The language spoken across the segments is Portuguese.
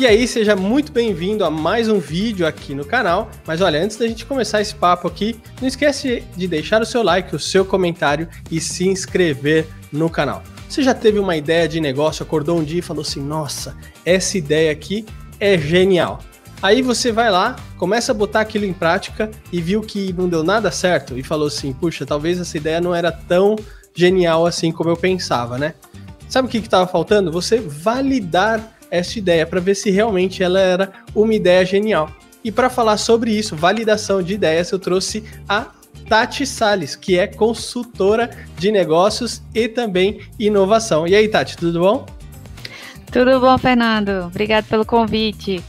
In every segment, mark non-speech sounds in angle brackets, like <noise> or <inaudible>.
E aí, seja muito bem-vindo a mais um vídeo aqui no canal. Mas olha, antes da gente começar esse papo aqui, não esquece de deixar o seu like, o seu comentário e se inscrever no canal. Você já teve uma ideia de negócio, acordou um dia e falou assim: "Nossa, essa ideia aqui é genial". Aí você vai lá, começa a botar aquilo em prática e viu que não deu nada certo e falou assim: "Puxa, talvez essa ideia não era tão genial assim como eu pensava, né?" Sabe o que estava faltando? Você validar essa ideia para ver se realmente ela era uma ideia genial. E para falar sobre isso, validação de ideias, eu trouxe a Tati Sales, que é consultora de negócios e também inovação. E aí, Tati, tudo bom? Tudo bom, Fernando. Obrigado pelo convite.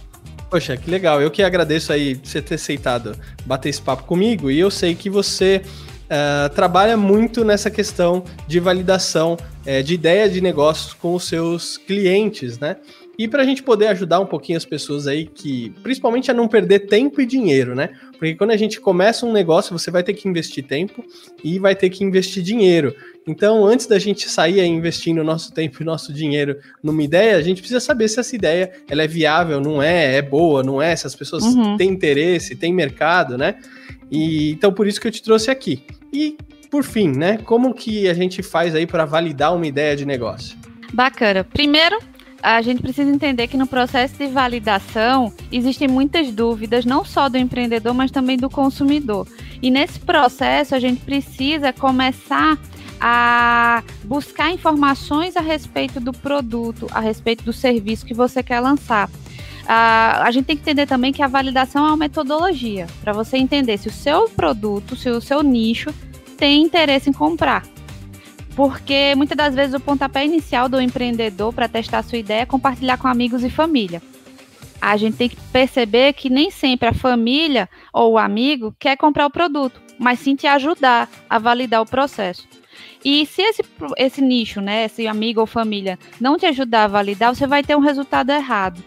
Poxa, que legal. Eu que agradeço aí você ter aceitado bater esse papo comigo. E eu sei que você uh, trabalha muito nessa questão de validação uh, de ideia de negócios com os seus clientes, né? E para a gente poder ajudar um pouquinho as pessoas aí que, principalmente a não perder tempo e dinheiro, né? Porque quando a gente começa um negócio, você vai ter que investir tempo e vai ter que investir dinheiro. Então, antes da gente sair investindo nosso tempo e nosso dinheiro numa ideia, a gente precisa saber se essa ideia ela é viável, não é, é boa, não é, se as pessoas uhum. têm interesse, têm mercado, né? E então por isso que eu te trouxe aqui. E por fim, né? Como que a gente faz aí para validar uma ideia de negócio? Bacana. Primeiro, a gente precisa entender que no processo de validação existem muitas dúvidas, não só do empreendedor, mas também do consumidor. E nesse processo a gente precisa começar a buscar informações a respeito do produto, a respeito do serviço que você quer lançar. a gente tem que entender também que a validação é uma metodologia para você entender se o seu produto, se o seu nicho tem interesse em comprar. Porque muitas das vezes o pontapé inicial do empreendedor para testar sua ideia é compartilhar com amigos e família. A gente tem que perceber que nem sempre a família ou o amigo quer comprar o produto, mas sim te ajudar a validar o processo. E se esse, esse nicho, né, esse amigo ou família, não te ajudar a validar, você vai ter um resultado errado.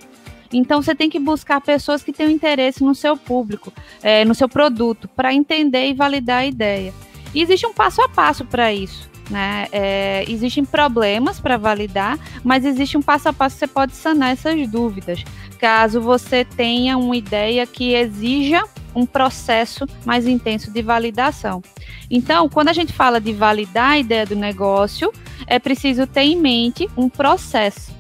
Então você tem que buscar pessoas que tenham interesse no seu público, é, no seu produto, para entender e validar a ideia. E existe um passo a passo para isso. Né? É, existem problemas para validar, mas existe um passo a passo que você pode sanar essas dúvidas. Caso você tenha uma ideia que exija um processo mais intenso de validação. Então, quando a gente fala de validar a ideia do negócio, é preciso ter em mente um processo.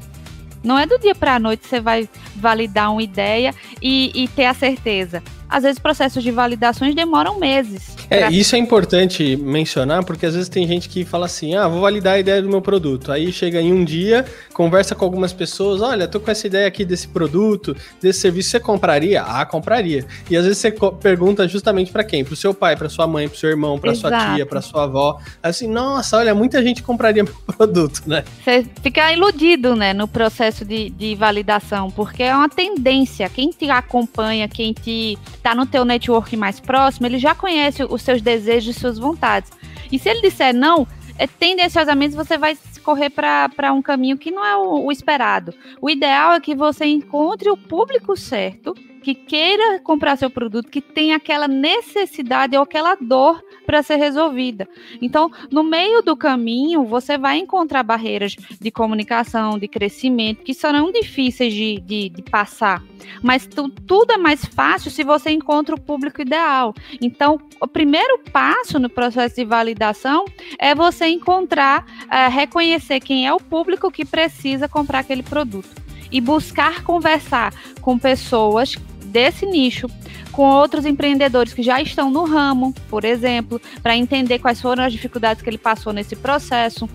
Não é do dia para a noite você vai validar uma ideia e, e ter a certeza às vezes processos de validações demoram meses. É, pra... isso é importante mencionar, porque às vezes tem gente que fala assim: ah, vou validar a ideia do meu produto. Aí chega em um dia, conversa com algumas pessoas: olha, tô com essa ideia aqui desse produto, desse serviço, você compraria? Ah, compraria. E às vezes você pergunta justamente para quem? Pro seu pai, para sua mãe, pro seu irmão, para sua tia, para sua avó. Assim, nossa, olha, muita gente compraria meu <laughs> produto, né? Você fica iludido, né, no processo de, de validação, porque é uma tendência. Quem te acompanha, quem te está no teu network mais próximo, ele já conhece os seus desejos e suas vontades. E se ele disser não, é, tendenciosamente você vai correr para um caminho que não é o, o esperado. O ideal é que você encontre o público certo que queira comprar seu produto, que tem aquela necessidade ou aquela dor para ser resolvida. Então, no meio do caminho, você vai encontrar barreiras de comunicação, de crescimento, que serão difíceis de, de, de passar. Mas tu, tudo é mais fácil se você encontra o público ideal. Então, o primeiro passo no processo de validação é você encontrar, é, reconhecer quem é o público que precisa comprar aquele produto e buscar conversar com pessoas desse nicho com outros empreendedores que já estão no ramo, por exemplo, para entender quais foram as dificuldades que ele passou nesse processo,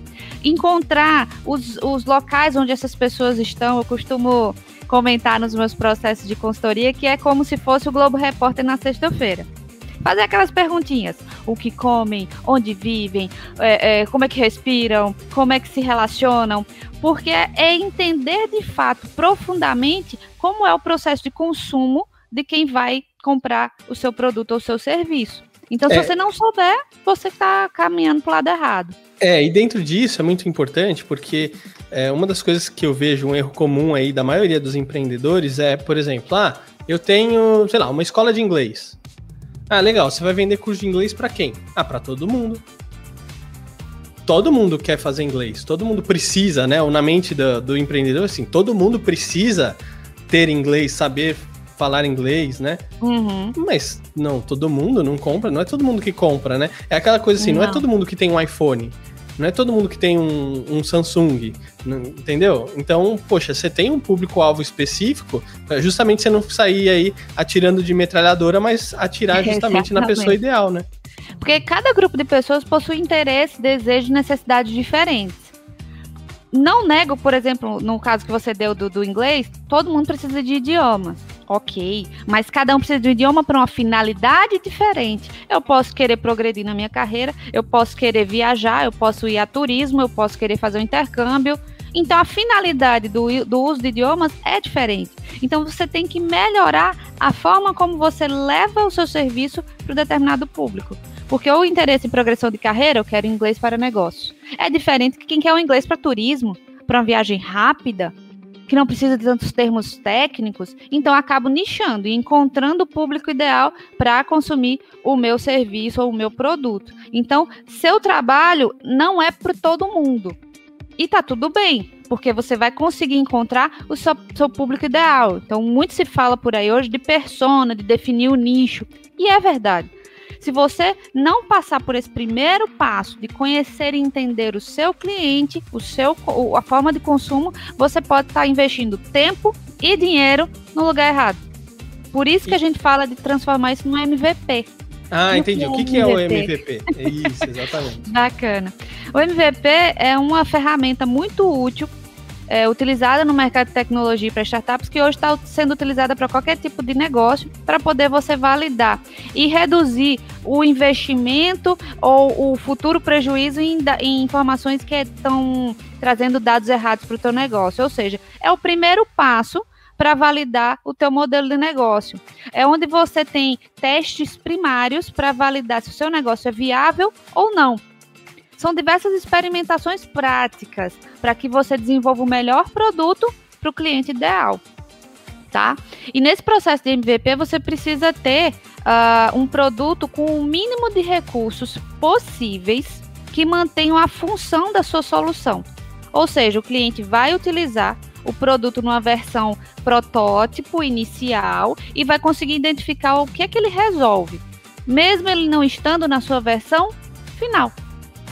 encontrar os, os locais onde essas pessoas estão. Eu costumo comentar nos meus processos de consultoria que é como se fosse o Globo Repórter na sexta-feira fazer aquelas perguntinhas: o que comem, onde vivem, é, é, como é que respiram, como é que se relacionam, porque é entender de fato profundamente como é o processo de consumo de quem vai comprar o seu produto ou o seu serviço. Então, se é. você não souber, você está caminhando para o lado errado. É, e dentro disso é muito importante porque é, uma das coisas que eu vejo um erro comum aí da maioria dos empreendedores é, por exemplo, ah, eu tenho, sei lá, uma escola de inglês. Ah, legal, você vai vender curso de inglês para quem? Ah, para todo mundo. Todo mundo quer fazer inglês, todo mundo precisa, né? Ou na mente do, do empreendedor, assim, todo mundo precisa ter inglês, saber falar inglês, né? Uhum. Mas não, todo mundo não compra, não é todo mundo que compra, né? É aquela coisa assim, não, não é todo mundo que tem um iPhone. Não é todo mundo que tem um, um Samsung, entendeu? Então, poxa, você tem um público-alvo específico, justamente você não sair aí atirando de metralhadora, mas atirar <laughs> justamente na pessoa ideal, né? Porque cada grupo de pessoas possui interesse, desejos e necessidades diferentes. Não nego, por exemplo, no caso que você deu do, do inglês, todo mundo precisa de idiomas ok, mas cada um precisa de um idioma para uma finalidade diferente. Eu posso querer progredir na minha carreira, eu posso querer viajar, eu posso ir a turismo, eu posso querer fazer um intercâmbio. Então, a finalidade do, do uso de idiomas é diferente. Então, você tem que melhorar a forma como você leva o seu serviço para o determinado público. Porque o interesse em progressão de carreira, eu quero inglês para negócio. É diferente que quem quer o um inglês para turismo, para uma viagem rápida, que não precisa de tantos termos técnicos, então acabo nichando e encontrando o público ideal para consumir o meu serviço ou o meu produto. Então, seu trabalho não é para todo mundo. E tá tudo bem, porque você vai conseguir encontrar o seu, seu público ideal. Então, muito se fala por aí hoje de persona, de definir o nicho. E é verdade. Se você não passar por esse primeiro passo de conhecer e entender o seu cliente, o seu, a forma de consumo, você pode estar investindo tempo e dinheiro no lugar errado. Por isso que a gente fala de transformar isso no MVP. Ah, entendi. O que, que é o MVP? É isso, exatamente. <laughs> Bacana. O MVP é uma ferramenta muito útil é, utilizada no mercado de tecnologia para startups, que hoje está sendo utilizada para qualquer tipo de negócio, para poder você validar e reduzir o investimento ou o futuro prejuízo em, em informações que estão trazendo dados errados para o teu negócio. Ou seja, é o primeiro passo para validar o teu modelo de negócio. É onde você tem testes primários para validar se o seu negócio é viável ou não. São diversas experimentações práticas para que você desenvolva o melhor produto para o cliente ideal. Tá? E nesse processo de MVP você precisa ter uh, um produto com o mínimo de recursos possíveis que mantenham a função da sua solução. Ou seja, o cliente vai utilizar o produto numa versão protótipo inicial e vai conseguir identificar o que é que ele resolve, mesmo ele não estando na sua versão final.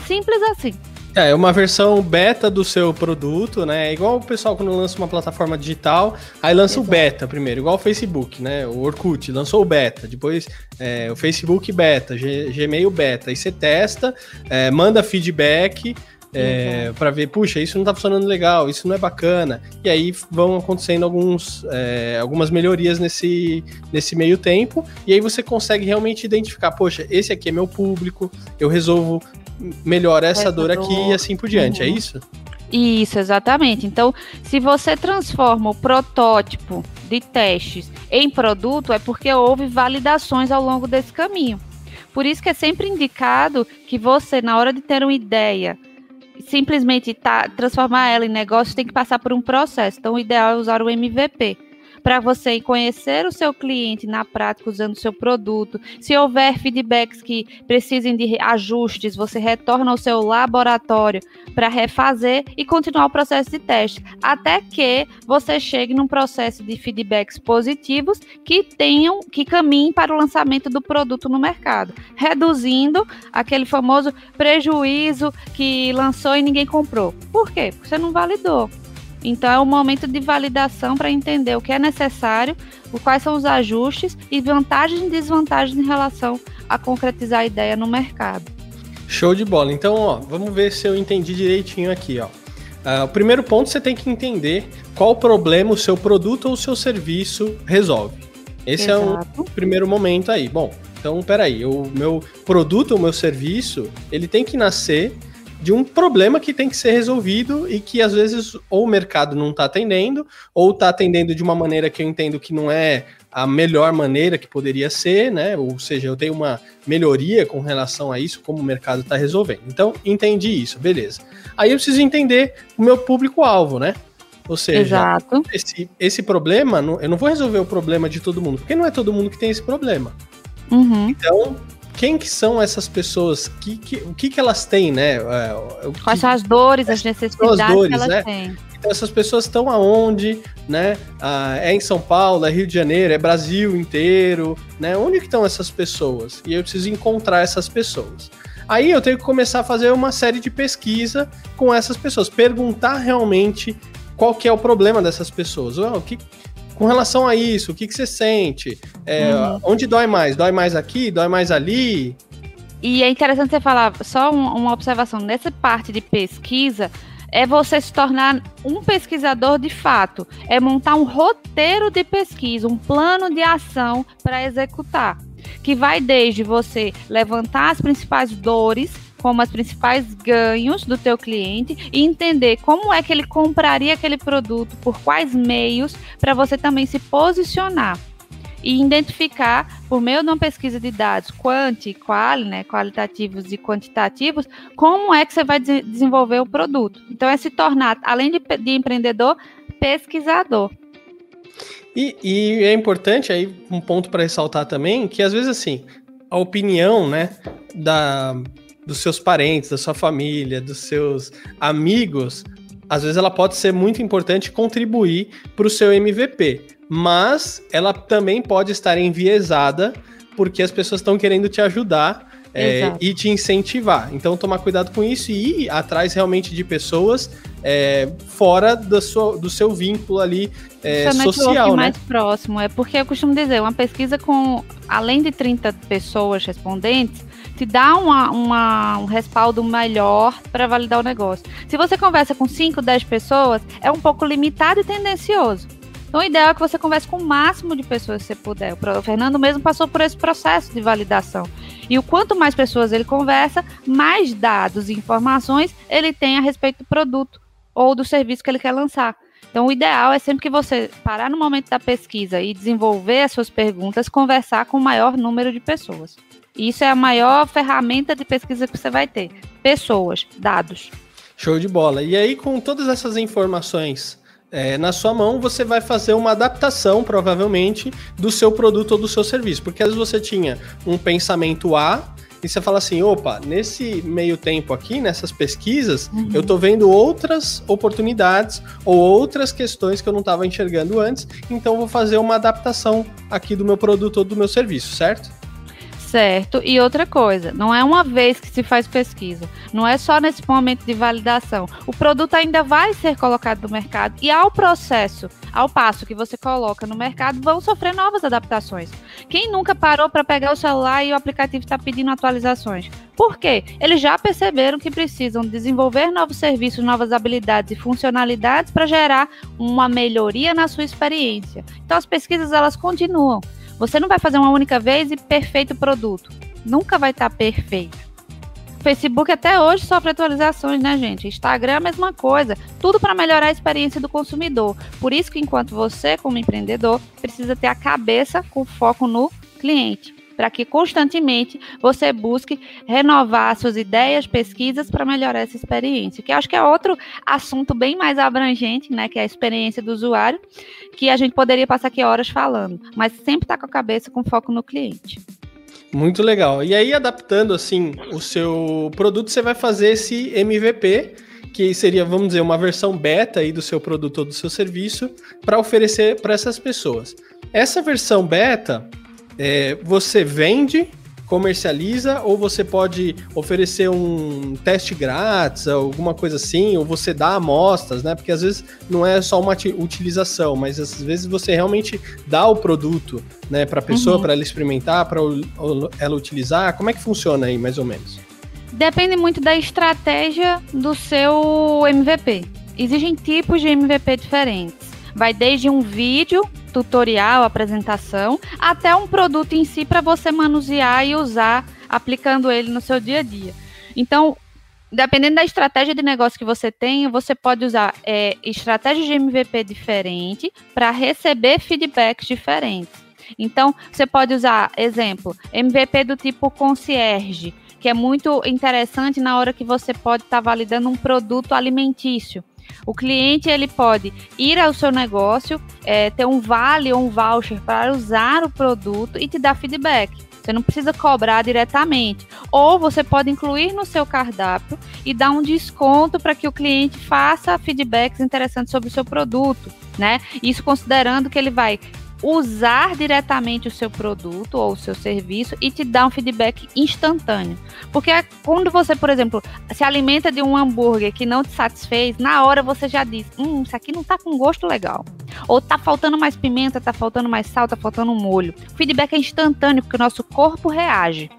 Simples assim. É, é uma versão beta do seu produto, né? É igual o pessoal quando lança uma plataforma digital, aí lança Exato. o beta primeiro, igual o Facebook, né? O Orkut lançou o beta, depois é, o Facebook beta, G Gmail beta, aí você testa, é, manda feedback, é, uhum. para ver, puxa, isso não tá funcionando legal, isso não é bacana. E aí vão acontecendo alguns, é, algumas melhorias nesse, nesse meio tempo, e aí você consegue realmente identificar, poxa, esse aqui é meu público, eu resolvo melhor essa, essa dor, dor aqui e assim por diante, é uhum. é isso? Isso, exatamente. Então, se você transforma o protótipo de testes em produto, é porque houve validações ao longo desse caminho. Por isso que é sempre indicado que você, na hora de ter uma ideia, simplesmente tá, transformar ela em negócio, tem que passar por um processo. Então, o ideal é usar o MVP para você conhecer o seu cliente na prática usando o seu produto. Se houver feedbacks que precisem de ajustes, você retorna ao seu laboratório para refazer e continuar o processo de teste, até que você chegue num processo de feedbacks positivos que tenham, que caminhem para o lançamento do produto no mercado, reduzindo aquele famoso prejuízo que lançou e ninguém comprou. Por quê? Porque você não validou. Então é um momento de validação para entender o que é necessário, quais são os ajustes e vantagens e desvantagens em relação a concretizar a ideia no mercado. Show de bola. Então, ó, vamos ver se eu entendi direitinho aqui, ó. Uh, o primeiro ponto você tem que entender qual problema o seu produto ou o seu serviço resolve. Esse Exato. é o primeiro momento aí. Bom, então peraí, o meu produto ou meu serviço, ele tem que nascer de um problema que tem que ser resolvido e que às vezes ou o mercado não está atendendo, ou está atendendo de uma maneira que eu entendo que não é a melhor maneira que poderia ser, né? Ou seja, eu tenho uma melhoria com relação a isso, como o mercado está resolvendo. Então, entendi isso, beleza. Aí eu preciso entender o meu público-alvo, né? Ou seja, Exato. Esse, esse problema, eu não vou resolver o problema de todo mundo, porque não é todo mundo que tem esse problema. Uhum. Então, quem que são essas pessoas? Que, que, o que, que elas têm, né? É, Quais são as dores, as necessidades as dores, que elas né? têm. Então essas pessoas estão aonde, né? Ah, é em São Paulo, é Rio de Janeiro, é Brasil inteiro, né? Onde que estão essas pessoas? E eu preciso encontrar essas pessoas. Aí eu tenho que começar a fazer uma série de pesquisa com essas pessoas, perguntar realmente qual que é o problema dessas pessoas. o que, com relação a isso, o que, que você sente? É, uhum. Onde dói mais? Dói mais aqui? Dói mais ali? E é interessante você falar, só um, uma observação, nessa parte de pesquisa, é você se tornar um pesquisador de fato, é montar um roteiro de pesquisa, um plano de ação para executar, que vai desde você levantar as principais dores, como os principais ganhos do teu cliente e entender como é que ele compraria aquele produto, por quais meios, para você também se posicionar e identificar, por meio de uma pesquisa de dados quanti, quali, né, qualitativos e quantitativos, como é que você vai de desenvolver o produto. Então, é se tornar, além de, de empreendedor, pesquisador. E, e, é importante aí um ponto para ressaltar também que às vezes assim a opinião né da dos seus parentes da sua família dos seus amigos às vezes ela pode ser muito importante contribuir para o seu MVP mas ela também pode estar enviesada porque as pessoas estão querendo te ajudar é, e te incentivar. Então, tomar cuidado com isso e ir atrás realmente de pessoas é, fora do, sua, do seu vínculo ali é, seu social, né? mais próximo. É porque eu costumo dizer, uma pesquisa com além de 30 pessoas respondentes te dá uma, uma, um respaldo melhor para validar o negócio. Se você conversa com 5, 10 pessoas, é um pouco limitado e tendencioso. Então, o ideal é que você converse com o máximo de pessoas que você puder. O Fernando mesmo passou por esse processo de validação. E o quanto mais pessoas ele conversa, mais dados e informações ele tem a respeito do produto ou do serviço que ele quer lançar. Então, o ideal é sempre que você parar no momento da pesquisa e desenvolver as suas perguntas, conversar com o maior número de pessoas. Isso é a maior ferramenta de pesquisa que você vai ter. Pessoas, dados. Show de bola. E aí, com todas essas informações é, na sua mão, você vai fazer uma adaptação, provavelmente, do seu produto ou do seu serviço. Porque às vezes você tinha um pensamento A e você fala assim: opa, nesse meio tempo aqui, nessas pesquisas, uhum. eu tô vendo outras oportunidades ou outras questões que eu não estava enxergando antes, então vou fazer uma adaptação aqui do meu produto ou do meu serviço, certo? Certo. E outra coisa, não é uma vez que se faz pesquisa, não é só nesse momento de validação. O produto ainda vai ser colocado no mercado e ao processo, ao passo que você coloca no mercado, vão sofrer novas adaptações. Quem nunca parou para pegar o celular e o aplicativo está pedindo atualizações? Por quê? Eles já perceberam que precisam desenvolver novos serviços, novas habilidades e funcionalidades para gerar uma melhoria na sua experiência. Então as pesquisas elas continuam. Você não vai fazer uma única vez e perfeito produto. Nunca vai estar tá perfeito. Facebook até hoje sofre atualizações, né, gente? Instagram é a mesma coisa. Tudo para melhorar a experiência do consumidor. Por isso que enquanto você, como empreendedor, precisa ter a cabeça com foco no cliente para que constantemente você busque renovar suas ideias, pesquisas para melhorar essa experiência. Que acho que é outro assunto bem mais abrangente, né, que é a experiência do usuário, que a gente poderia passar aqui horas falando, mas sempre está com a cabeça com foco no cliente. Muito legal. E aí, adaptando assim o seu produto, você vai fazer esse MVP, que seria, vamos dizer, uma versão beta aí do seu produto ou do seu serviço, para oferecer para essas pessoas. Essa versão beta, é, você vende, comercializa, ou você pode oferecer um teste grátis, alguma coisa assim, ou você dá amostras, né? Porque às vezes não é só uma utilização, mas às vezes você realmente dá o produto, né, para a pessoa, uhum. para ela experimentar, para ela utilizar. Como é que funciona aí, mais ou menos? Depende muito da estratégia do seu MVP. Existem tipos de MVP diferentes. Vai desde um vídeo tutorial, apresentação, até um produto em si para você manusear e usar, aplicando ele no seu dia a dia. Então, dependendo da estratégia de negócio que você tem, você pode usar é, estratégias de MVP diferente para receber feedbacks diferentes. Então, você pode usar, exemplo, MVP do tipo concierge, que é muito interessante na hora que você pode estar tá validando um produto alimentício. O cliente ele pode ir ao seu negócio, é, ter um vale ou um voucher para usar o produto e te dar feedback Você não precisa cobrar diretamente. Ou você pode incluir no seu cardápio e dar um desconto para que o cliente faça feedbacks interessantes sobre o seu produto, né? Isso considerando que ele vai usar diretamente o seu produto ou o seu serviço e te dar um feedback instantâneo. Porque quando você, por exemplo, se alimenta de um hambúrguer que não te satisfez, na hora você já diz: hum, isso aqui não tá com gosto legal. Ou tá faltando mais pimenta, tá faltando mais sal, tá faltando molho. O feedback é instantâneo, porque o nosso corpo reage.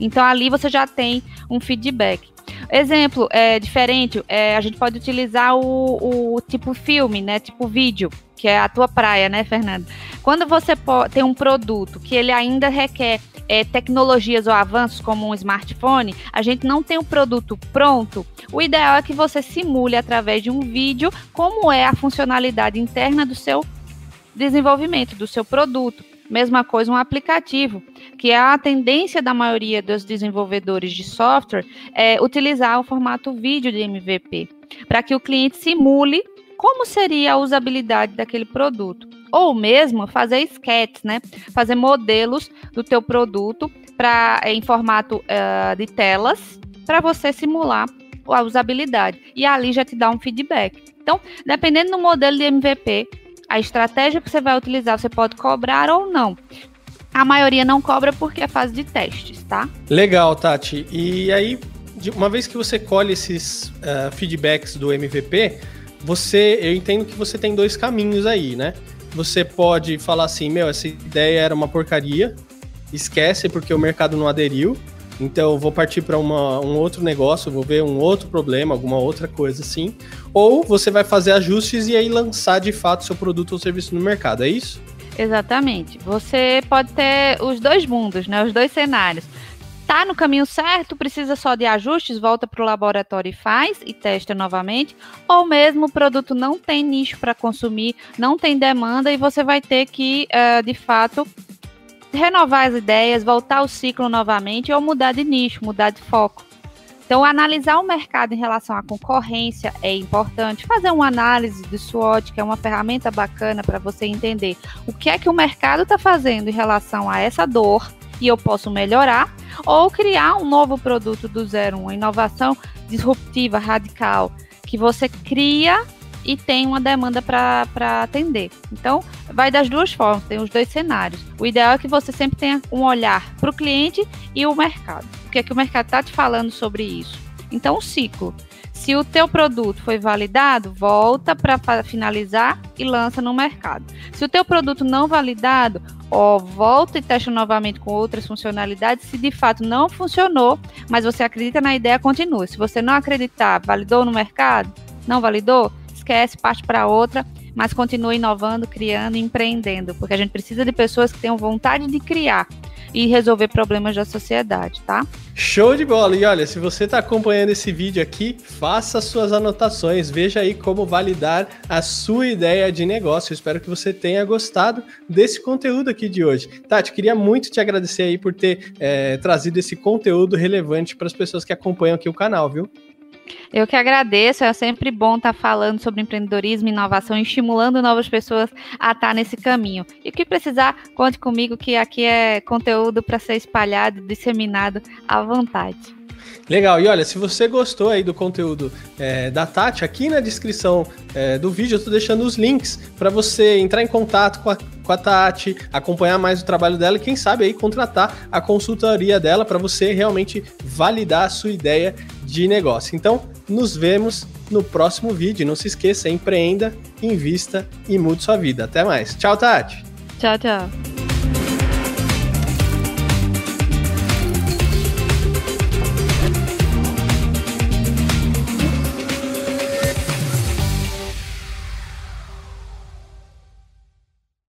Então ali você já tem um feedback. Exemplo é diferente, é, a gente pode utilizar o, o tipo filme, né? Tipo vídeo, que é a tua praia, né, Fernando? Quando você tem um produto que ele ainda requer é, tecnologias ou avanços como um smartphone, a gente não tem o produto pronto, o ideal é que você simule através de um vídeo como é a funcionalidade interna do seu desenvolvimento, do seu produto. Mesma coisa um aplicativo, que é a tendência da maioria dos desenvolvedores de software é utilizar o formato vídeo de MVP, para que o cliente simule como seria a usabilidade daquele produto. Ou mesmo fazer sketches, né? Fazer modelos do teu produto para em formato uh, de telas para você simular a usabilidade. E ali já te dá um feedback. Então, dependendo do modelo de MVP, a estratégia que você vai utilizar, você pode cobrar ou não. A maioria não cobra porque é fase de testes, tá? Legal, Tati. E aí, uma vez que você colhe esses uh, feedbacks do MVP, você, eu entendo que você tem dois caminhos aí, né? Você pode falar assim, meu, essa ideia era uma porcaria, esquece porque o mercado não aderiu, então vou partir para um outro negócio, vou ver um outro problema, alguma outra coisa assim. Ou você vai fazer ajustes e aí lançar de fato seu produto ou serviço no mercado, é isso? Exatamente. Você pode ter os dois mundos, né? Os dois cenários. Tá no caminho certo, precisa só de ajustes, volta para o laboratório e faz e testa novamente. Ou mesmo o produto não tem nicho para consumir, não tem demanda e você vai ter que, uh, de fato, renovar as ideias, voltar o ciclo novamente ou mudar de nicho, mudar de foco. Então, analisar o mercado em relação à concorrência é importante. Fazer uma análise de SWOT, que é uma ferramenta bacana para você entender o que é que o mercado está fazendo em relação a essa dor e eu posso melhorar, ou criar um novo produto do zero, uma inovação disruptiva, radical, que você cria e tem uma demanda para atender. Então, vai das duas formas, tem os dois cenários. O ideal é que você sempre tenha um olhar para o cliente e o mercado. O que é que o mercado está te falando sobre isso? Então, o ciclo. Se o teu produto foi validado, volta para finalizar e lança no mercado. Se o teu produto não validado, ó, volta e testa novamente com outras funcionalidades. Se de fato não funcionou, mas você acredita na ideia, continue. Se você não acreditar, validou no mercado? Não validou? esquece, parte para outra, mas continua inovando, criando, empreendendo, porque a gente precisa de pessoas que tenham vontade de criar e resolver problemas da sociedade, tá? Show de bola! E olha, se você está acompanhando esse vídeo aqui, faça suas anotações, veja aí como validar a sua ideia de negócio. Eu espero que você tenha gostado desse conteúdo aqui de hoje. Tati, queria muito te agradecer aí por ter é, trazido esse conteúdo relevante para as pessoas que acompanham aqui o canal, viu? Eu que agradeço, é sempre bom estar falando sobre empreendedorismo, inovação, estimulando novas pessoas a estar nesse caminho. E o que precisar, conte comigo que aqui é conteúdo para ser espalhado, disseminado à vontade. Legal, e olha, se você gostou aí do conteúdo é, da Tati, aqui na descrição é, do vídeo eu estou deixando os links para você entrar em contato com a, com a Tati, acompanhar mais o trabalho dela e quem sabe aí contratar a consultoria dela para você realmente validar a sua ideia de negócio. Então, nos vemos no próximo vídeo. Não se esqueça, empreenda, invista e mude sua vida. Até mais. Tchau, Tati. Tchau, tchau.